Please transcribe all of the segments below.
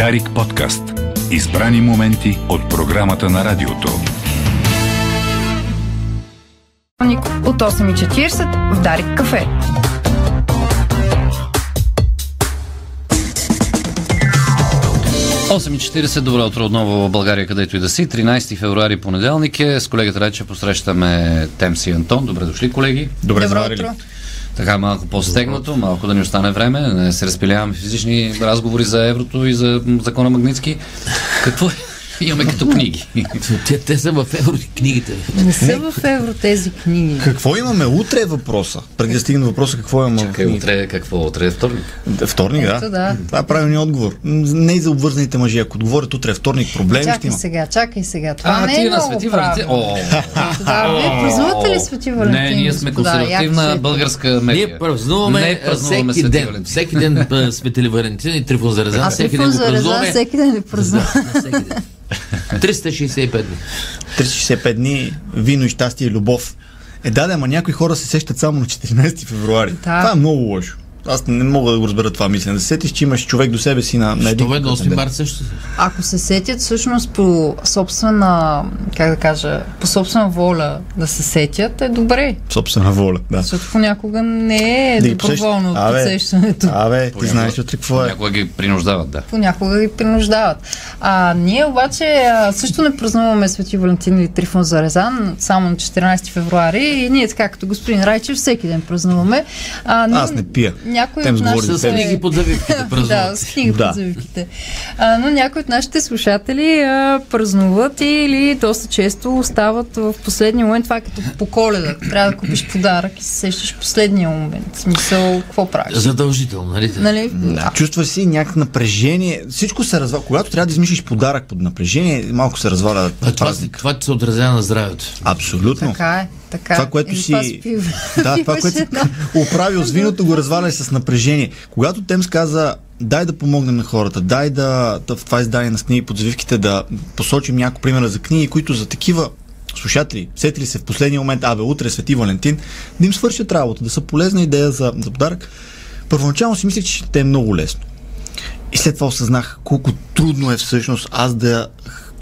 Дарик подкаст. Избрани моменти от програмата на радиото. От 8.40 в Дарик кафе. Осем и 40, добро утро отново в България, където и да си. 13 февруари понеделник е. С колегата Рече посрещаме Темси и Антон. Добре дошли, колеги. Добре, Добро утро. Така малко по-стегнато, малко да ни остане време, да се разпиляваме физични разговори за еврото и за закона Магницки. Какво е? Имаме като книги? Те, те са в евро книгите. Не са в евро тези книги. Какво имаме утре е въпроса? Преди да стигна до въпроса, какво имаме? Чакай, утре какво? Утре е вторник. Вторник, да. Ето, да. Това е правилният отговор. Не и за обвързаните мъжи. Ако отговорят утре е вторник, проблеми ще Чакай има. сега, чакай сега. Това А, не ти е на много Свети Валентин. правилно. О, Да, вие празнувате ли Свети Валентин? Не, ние сме консервативна ще- българска медия. Ние празнуваме Не празнуваме всеки Свети ден. Всеки ден а, Светили Валентин и Трифон Зарезан. Всеки ден го празнуваме. всеки ден ли празнува? Да, всеки ден. 365 дни. 365 дни, вино и щастие и любов. Е, да, да, ама някои хора се сещат само на 14 февруари. Това е много лошо. Аз не мога да го разбера това мислене. Да се сетиш, че имаш човек до себе си на, на един Това е конкретен 8 ден. марта също. Ако се сетят всъщност по собствена, как да кажа, по собствена воля да се сетят, е добре. Собствена воля, да. Защото понякога не е Да доброволно посещ- подсещането. Абе, ти Понякога- знаеш утре какво е. Някога ги принуждават, да. понякога ги принуждават. А ние обаче а, също не празнуваме Свети Валентин или Трифон Зарезан само на 14 февруари и ние така като господин Райчев всеки ден празнуваме. А, но Аз не пия. Някой Тем от нашите... С книги под завивките да, с книги Да. под завивките. А, но някои от нашите слушатели а, празнуват или доста често остават в последния момент. Това е като по коледа. Трябва да купиш подарък и се сещаш в последния момент. В смисъл, какво правиш? Задължително, нали? Нали? Да, чувства си някакво напрежение. Всичко се разваля. Когато трябва да измислиш подарък под напрежение, малко се разваля А това, това ти се отразява на здравето. Абсолютно. Така е. Така Това, което си-. Да, това, което си оправил с виното, го разваля с напрежение. Когато Темс каза, дай да помогнем на хората, дай да, в това издание на книги под завивките да посочим няколко примера за книги, които за такива слушатели, сетили се в последния момент, абе, утре Свети Валентин, да им свършат работа, да са полезна идея за, за подарък. Първоначално си мислех, че ще е много лесно. И след това осъзнах колко трудно е всъщност аз да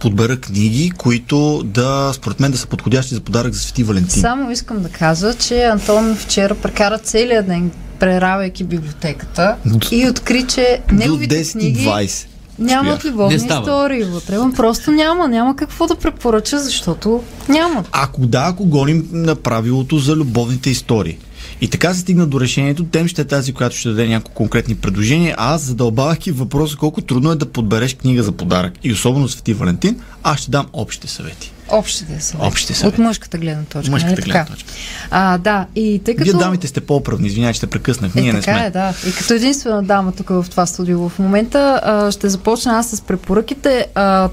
подбера книги, които да, според мен, да са подходящи за подарък за Свети Валентин. Само искам да кажа, че Антон вчера прекара целият ден преравайки библиотеката До- и откри, че неговите 10 и книги 20. нямат любовни истории вътре. Просто няма. Няма какво да препоръча, защото няма. Ако да, ако гоним на правилото за любовните истории. И така се стигна до решението, тем ще е тази, която ще даде няколко конкретни предложения, а аз задълбавайки въпроса колко трудно е да подбереш книга за подарък и особено Свети Валентин, аз ще дам общите съвети. Общите са. Общите съвети. От мъжката гледна точка. Мъжката нали гледна точка. А, да. И тъй като... Вие дамите сте по-правни, извинявай, че те прекъснах. Е, Ние не така сме. е, да. И като единствена дама тук в това студио в момента, а, ще започна аз с препоръките, а,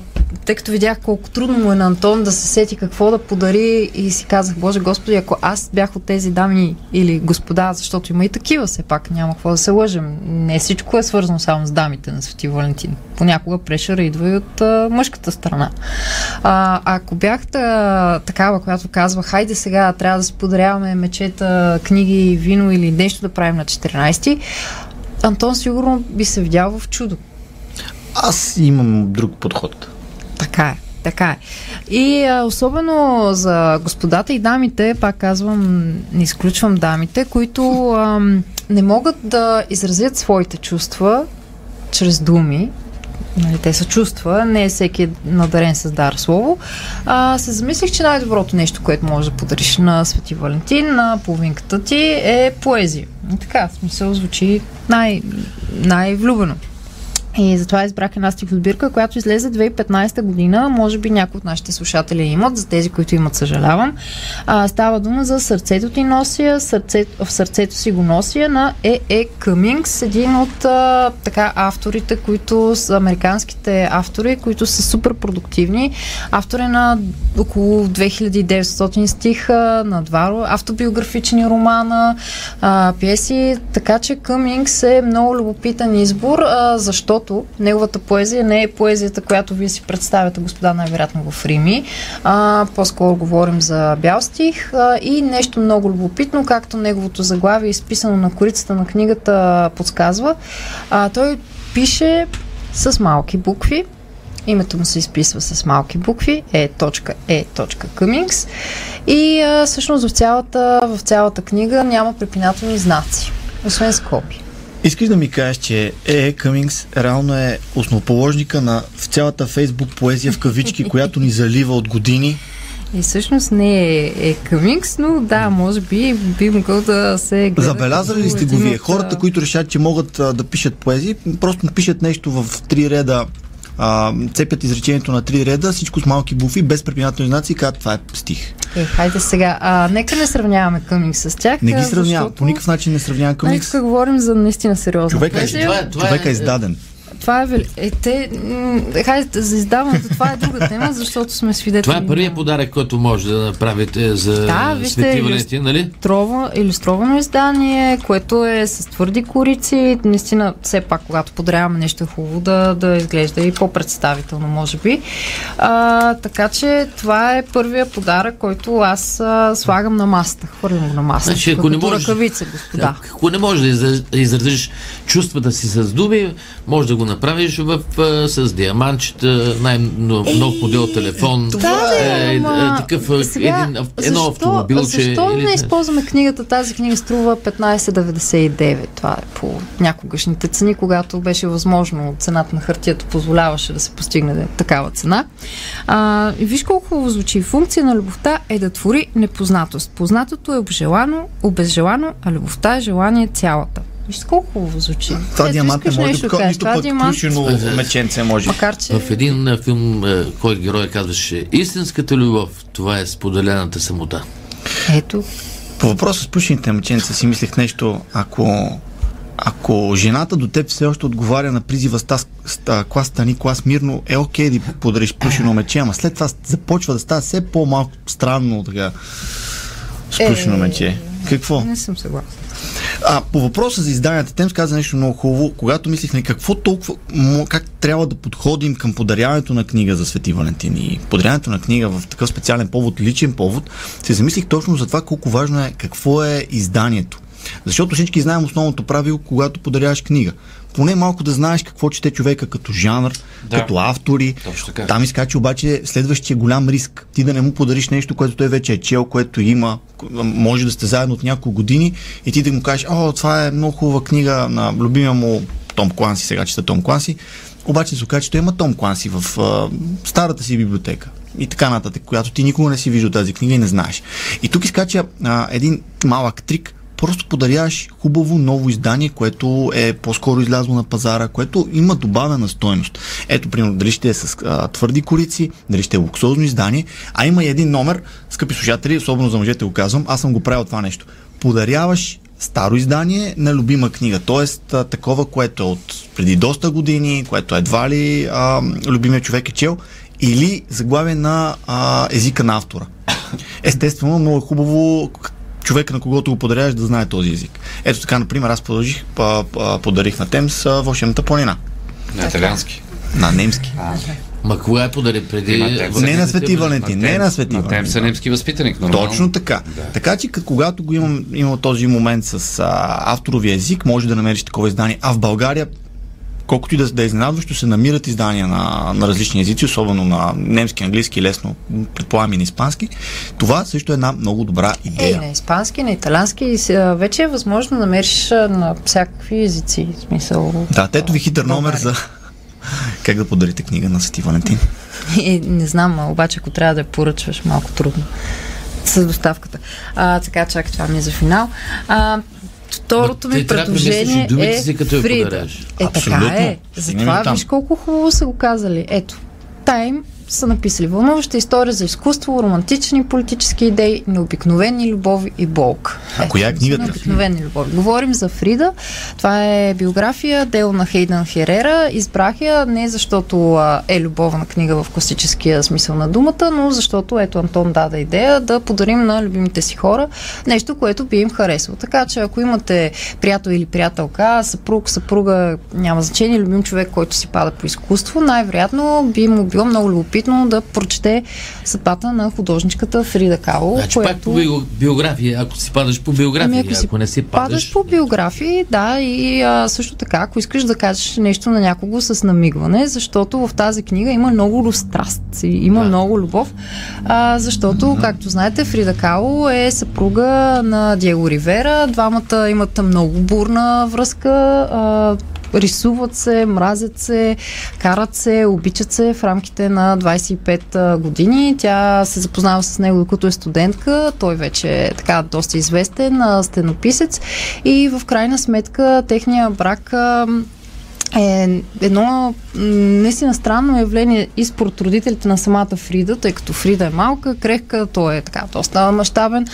тъй като видях колко трудно му е на Антон да се сети какво да подари и си казах, Боже Господи, ако аз бях от тези дами или господа, защото има и такива, все пак няма какво да се лъжем. Не всичко е свързано само с дамите на Свети Валентин. Понякога прешъра идва и от а, мъжката страна. А, ако бяхте а, такава, която казва, хайде сега трябва да си мечета, книги, вино или нещо да правим на 14 Антон сигурно би се видял в чудо. Аз имам друг подход. Така е. Така е. И а, особено за господата и дамите, пак казвам, не изключвам дамите, които ам, не могат да изразят своите чувства чрез думи, нали, те са чувства, не е всеки надарен с дар слово, а, се замислих, че най-доброто нещо, което можеш да подариш на Свети Валентин, на половинката ти, е поезия. Така, в смисъл звучи най- най-влюбено. И затова избрах една стихосбирка, която излезе 2015 година. Може би някои от нашите слушатели имат, за тези, които имат, съжалявам. А, става дума за Сърцето ти нося, сърце, в сърцето си го нося на Е. Е. Къмингс, един от а, така авторите, които са американските автори, които са супер продуктивни. Автор е на около 2900 стиха, на два автобиографични романа, а, пиеси, така че Къмингс е много любопитен избор, а, защото неговата поезия не е поезията, която вие си представяте, господа, най-вероятно в Рими. А, по-скоро говорим за бял стих а, и нещо много любопитно, както неговото заглавие, изписано на корицата на книгата, подсказва. А, той пише с малки букви. Името му се изписва с малки букви е e.e.cummings и а, всъщност в цялата, в цялата книга няма препинателни знаци, освен скоби. Искаш да ми кажеш, че Е. Къмингс реално е основоположника на в цялата фейсбук поезия в кавички, която ни залива от години. И всъщност не е, е Cummings, но да, може би би могъл да се гледа. Забелязали ли сте го вие? Хората, които решат, че могат а, да пишат поезии, просто пишат нещо в три реда, а, цепят изречението на три реда, всичко с малки буфи, без препинателни знаци и казват, това е стих. Е, хайде сега. А, нека не сравняваме Cummings с тях. Не ги сравнявам, защото- по никакъв начин не сравнявам Къмингс. тук говорим за наистина сериозна Човека е- това е- това Човека е издаден. Това е. Е, те... Хайде, за издаването това е друга тема, защото сме свидетели Това е първият подарък, който може да направите за Да, Свети Валентин, нали? иллюстрова, иллюстровано издание, което е с твърди корици. Наистина, все пак, когато подаряваме нещо е хубаво да, да изглежда и по-представително, може би. А, така че това е първия подарък, който аз а, слагам на масата. Хвърлям го на масата. Значи, ако не можеш- ръкавица, господа. Ако не можеш да изразиш чувствата си с думи, може да го направиш в, а, с диамантчета, най-много модел телефон. Да, е, е, е, ама такъв, а, сега, един, едно защо, автомобилче. Защо или не използваме книгата? Тази книга струва 15,99. Това е по някогашните цени, когато беше възможно. Цената на хартията позволяваше да се постигне такава цена. А, виж колко хубаво звучи. Функция на любовта е да твори непознатост. Познатото е обжелано, обезжелано, а любовта е желание цялата. Виж колко звучи. Това диамант не може да такова, нищо пък диамант, меченце може. Макар, че... В един а, филм, а, кой герой казваше Истинската любов, това е споделената самота. Ето, По въпроса с плюшените мъченца си мислех нещо, ако ако жената до теб все още отговаря на призива стас, ста, клас стани, клас мирно, е окей да подариш плюшено мече, ама след това започва да става все по-малко странно така с Е. мече. Какво? не съм съгласна. А, по въпроса за изданията, Темс каза нещо много хубаво. Когато мислих на какво толкова, как трябва да подходим към подаряването на книга за Свети Валентин и подаряването на книга в такъв специален повод, личен повод, се замислих точно за това колко важно е какво е изданието. Защото всички знаем основното правило, когато подаряваш книга. Поне малко да знаеш какво чете човека като жанр, Да. като автори. Там изкача обаче следващия голям риск. Ти да не му подариш нещо, което той вече е чел, което има, може да сте заедно от няколко години и ти да му кажеш, о, това е много хубава книга на любимия му Том Кланси, сега чета Том Кланси, обаче се оказа, че той има Том Кланси в а, старата си библиотека и така нататък, която ти никога не си виждал тази книга и не знаеш. И тук изкача а, един малък трик, просто подаряваш хубаво ново издание, което е по-скоро излязло на пазара, което има добавена стойност. Ето, примерно, дали ще е с а, твърди корици, дали ще е луксозно издание, а има и един номер, скъпи слушатели, особено за мъжете го казвам, аз съм го правил това нещо. Подаряваш старо издание на любима книга, т.е. такова, което е от преди доста години, което едва ли а, любимия човек е чел, или заглавие на а, езика на автора. Естествено, много е хубаво човека, на когото го подаряваш, да знае този език. Ето така, например, аз продължих, подарих на Темс а, Вълшебната планина. На италиански. На немски. Ма кога е подари преди... Има текст. Не на Свети Валентин, не на Свети тем Валентин. са немски възпитаник, нормално. Точно така. Да. Така че, когато го имам, имам този момент с а, авторовия език, може да намериш такова издание. А в България, колкото и да, да е изненадващо, се намират издания на, на различни езици, особено на немски, английски, лесно, предполагам и на испански. Това също е една много добра Е, идея. на испански, на италянски. Вече е възможно да намериш на всякакви езици. В смисъл. Да, ето ви хитър номер за как да подарите книга на Свети Валентин. Е, не знам, обаче ако трябва да я поръчваш, малко трудно. С доставката. А, така, чакай, това ми е за финал. А, второто ми да предложение думите е си, като я Фрида. подаряваш. Е, Абсолютно. така е. Затова виж колко хубаво са го казали. Ето, Тайм са написали вълнуваща история за изкуство, романтични политически идеи, необикновени любови и болка. А коя е книгата? Необикновени любови. Говорим за Фрида. Това е биография, дело на Хейдън Херера. Избрах я не защото а, е любовна книга в класическия смисъл на думата, но защото ето Антон даде идея да подарим на любимите си хора нещо, което би им харесало. Така че ако имате приятел или приятелка, съпруг, съпруга, няма значение, любим човек, който си пада по изкуство, най-вероятно би му било много любопитно любопитно да прочете съдбата на художничката Фрида Кало, Значи пак по био- биография, ако си падаш по биография, Ами, ако си ако не си падаш... Падаш по биографии, да, и а, също така, ако искаш да кажеш нещо на някого с намигване, защото в тази книга има много страст, има Да. много любов, а, защото, както знаете, Фрида Кало е съпруга на Диего Ривера, двамата имат много бурна връзка, а, рисуват се, мразят се, карат се, обичат се в рамките на 25 а, години. Тя се запознава с него докато е студентка. Той вече е така доста известен стенописец и в крайна сметка техния брак е едно наистина странно явление и според родителите на самата Фрида, тъй като Фрида е малка, крехка, той е така доста мащабен.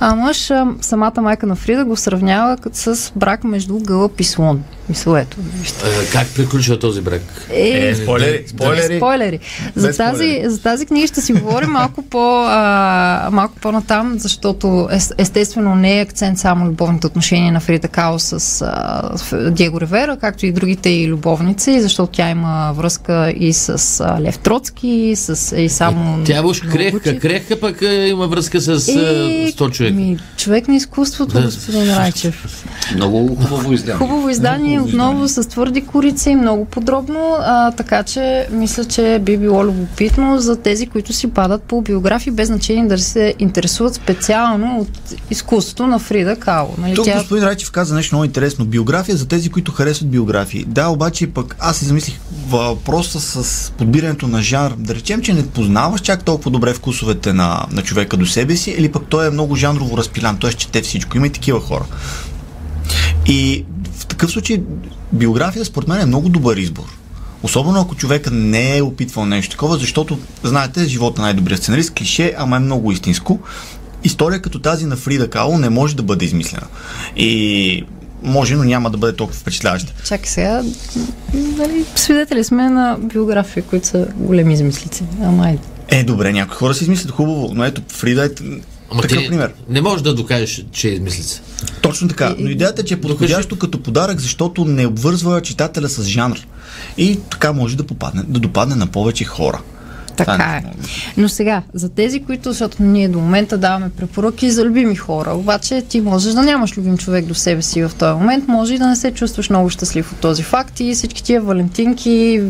А мъж, самата майка на Фрида го сравнява с брак между гълъб и слон. Мисля, ето. вижте. А, Как приключва този брак? Е, спойлери, спойлери. Спойлери. За тази, за тази книга ще си говорим малко, по, а, малко по-натам, защото ес, естествено не е акцент само любовните отношения на Фрида Као с а, с Диего Ривера, както и другите и любовници, защото тя има връзка и с а, Лев Троцки, и с и само... Тя е уж Новогучев. крехка, крехка пък има връзка с Е, 100 човека. Ми, човек на изкуството, Да. господин Райчев. Много хубаво издание. Хубаво издание, отново с твърди корици, много подробно, а, така че мисля, че би било любопитно за тези, които си падат по биографии, без значение да се интересуват специално от изкуството на Фрида Кало. Нали? Тук Тя... господин Райчев каза нещо много интересно. Биография за тези, които харесват биографии. Да, обаче пък аз си замислих въпроса с подбирането на жанр. Да речем, че не познаваш чак толкова добре вкусовете на, на човека до себе си, или пък той е много жанрово разпилян, той ще чете всичко. Има и такива хора. И такъв случай биография според мен е много добър избор. Особено ако човека не е опитвал нещо такова, защото, знаете, живота е най-добрият сценарист, клише, ама е много истинско. История като тази на Фрида Кало не може да бъде измислена. И може, но няма да бъде толкова впечатляваща. Чакай сега, нали, свидетели сме на биографии, които са големи измислици. Ама айде. Е, добре, някои хора си измислят хубаво, но ето Фрида е Ама такъв ти пример. не можеш да докажеш, че е измислица. Точно така. Но идеята е, че е подходящо като подарък, защото не обвързва читателя с жанр. И така може да, попадне, да допадне на повече хора. Така е. Но сега, за тези, които, защото ние до момента даваме препоръки за любими хора, обаче ти можеш да нямаш любим човек до себе си в този момент, може и да не се чувстваш много щастлив от този факт и всички тия валентинки,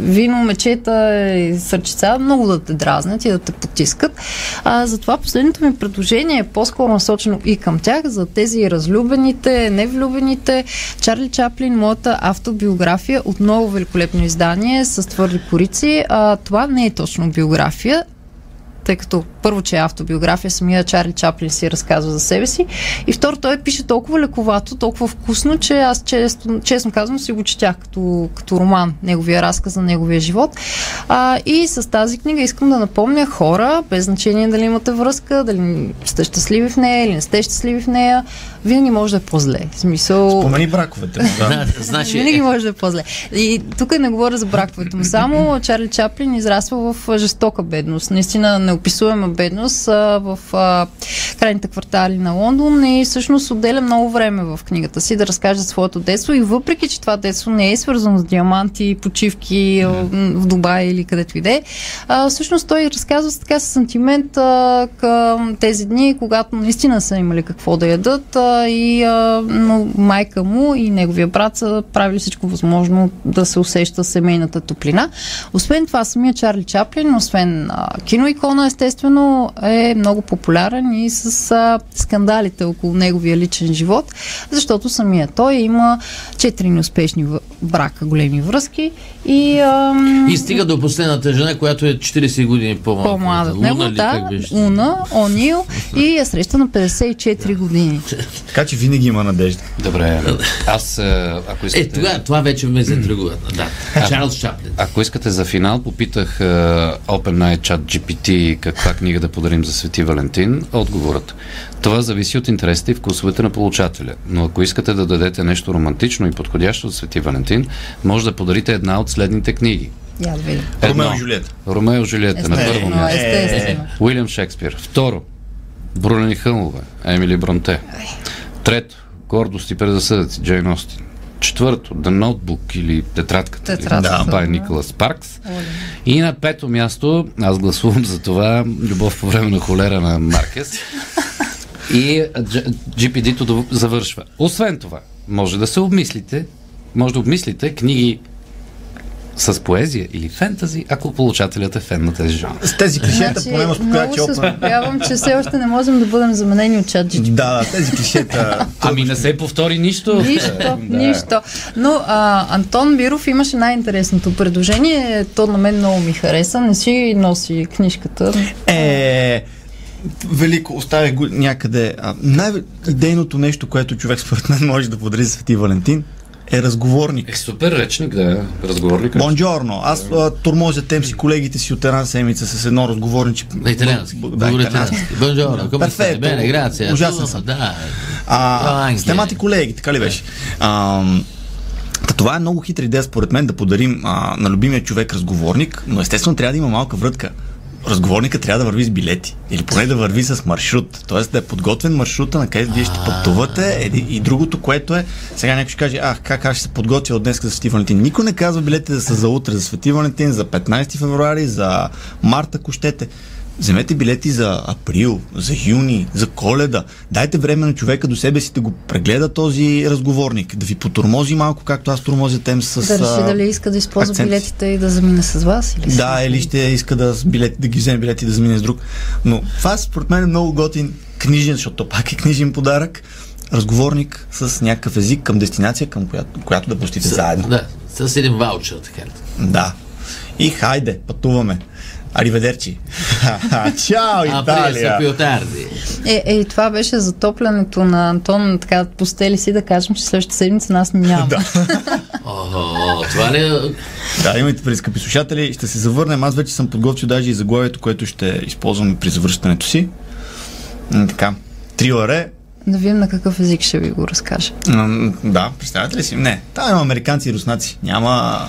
вино, мечета и сърчица много да те дразнят и да те потискат. А, затова последното ми предложение е по-скоро насочено и към тях, за тези разлюбените, невлюбените. Чарли Чаплин, моята автобиография, отново великолепно издание с твърди корици. А, това не е точно биография, тъй като първо, че е автобиография, самия Чарли Чаплин си разказва за себе си. И второ, той пише толкова лековато, толкова вкусно, че аз често, честно казвам си го четях като, като роман, неговия разказ за неговия живот. А, и с тази книга искам да напомня хора, без значение дали имате връзка, дали сте щастливи в нея или не сте щастливи в нея, винаги може да е по-зле. В смисъл... Спомени браковете. Да. Значи, Винаги може да е по-зле. И тук не говоря за браковете му. Само Чарли Чаплин израства в жестока бедност. Наистина неописуема бедност а, в а, крайните квартали на Лондон и всъщност отделя много време в книгата си да разкаже своето детство и въпреки, че това детство не е свързано с диаманти, почивки а, в Дубай или където и да е, а, всъщност той разказва с така с сантимент а, към тези дни, когато наистина са имали какво да ядат а, и а, но майка му и неговия брат са правили всичко възможно да се усеща семейната топлина. Освен това, самия Чарли Чаплин, освен а, киноикона, естествено, е много популярен и с а, скандалите около неговия личен живот, защото самия той има четири неуспешни брака, големи връзки и... ам, И стига до последната жена, която е 40 години по-малко. по-млада от него, да? Уна, Онил и я среща на 54 години. Така че винаги има надежда. Добре, аз, е, ако искате... Е, тогава това вече ме заинтригува. Да. Чарлз Чаплин. Ако искате за финал, попитах е, OpenAI Chat GPT каква книга да подарим за Свети Валентин. Отговорът. Това зависи от интересите и вкусовете на получателя. Но ако искате да дадете нещо романтично и подходящо за Свети Валентин, може да подарите една от следните книги. Я да видим. Едно. Ромео и Жулиета. Ромео и Жулиета на първо място. Уилям Шекспир. Второ, Брулени Хълмове, Емили Бронте. Трето, Гордост и предразсъдъци, Джейн Остин. Четвърто, The Notebook или Тетрадката. Тетрадката, или, Това е да. Николас Паркс. И на пето място, аз гласувам за това Любов по време на холера на Маркес. И GPD-то завършва. Освен това, може да се обмислите, може да обмислите книги с поезия или фентази, ако получателят е фен на тези жанри. С тези клишета, поне ме успокоя, много че опа... успокоявам, че все още не можем да бъдем заменени от чат GPT. Да, да, тези клишета. Ами не се повтори нищо. Нищо, Да. нищо. Но а, Антон Биров имаше най-интересното предложение. То на мен много ми хареса. Не си носи книжката. Е, велико, оставих го някъде. Най-идейното нещо, което човек според мен може да подари за Свети Валентин, е разговорник. Е, супер речник, да, разговорник. Бонджорно. Аз а, турмозя тем си колегите си от една седмица с едно разговорниче. На италиански. Да, италиански. stai? Перфекто. Bene, grazie. Ужасен съм. Да. А, Ангели. снимати колеги, така ли беше? А, та това е много хитра идея, според мен, да подарим а, на любимия човек разговорник, но естествено трябва да има малка врътка. Разговорника трябва да върви с билети. Или поне да върви с маршрут. Тоест да е подготвен маршрута, на където вие ще пътувате. И другото, което е, сега някой ще каже, ах, как аз ще се подготвя от днес за Свети Валентин. Никой не казва билетите да са за утре, за Свети Валентин, за 15 февруари, за март, ако щете. Вземете билети за април, за юни, за коледа. Дайте време на човека до себе си да го прегледа този разговорник, да ви потормози малко, както аз тормозя тем с... Да реши дали иска да използва акцент. билетите и да замине с вас. Или с- Да, или ще иска да, с билет, да ги вземе билети и да замине с друг. Но това според мен е много готин книжен, защото то пак е книжен подарък. Разговорник с някакъв език към дестинация, към която, която да посетите заедно. Да, с един ваучер, така. Да. И хайде, пътуваме. Ариведерчи. Чао, А, Италия! più tardi. Е, е, и това беше затоплянето на Антон. Така, постели си да кажем, че следващата седмица нас няма. Да. О, това ли е... Да, имайте преди, скъпи слушатели. Ще се завърнем. Аз вече съм подготвил даже и заглавието, което ще използваме при завръщането си. Така. Трилър Да видим на какъв език ще ви го разкажа. М, Да, представяте ли си? Не. Там има американци и руснаци. Няма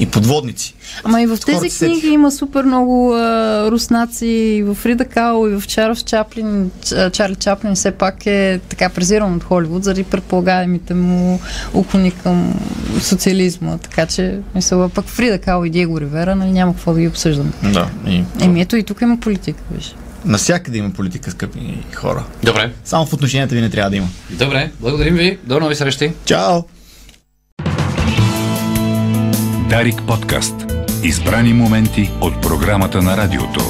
и подводници. Ама и в тези сетих. книги има супер много а, руснаци. И в Рида Као, и в Чарлз Чаплин. Чарли Чаплин все пак е така презиран от Холивуд заради предполагаемите му уклони към социализма. Така че, мисля, пък в Рида Као и Диего Ривера, нали, няма какво да ги обсъждаме. Да. И... Еми ето и тук има политика, виж. Навсякъде има политика, скъпи хора. Добре, Само в отношенията ви не трябва да има. добре. Благодарим ви. До нови срещи. Чао! Дарик подкаст. Избрани моменти от програмата на радиото.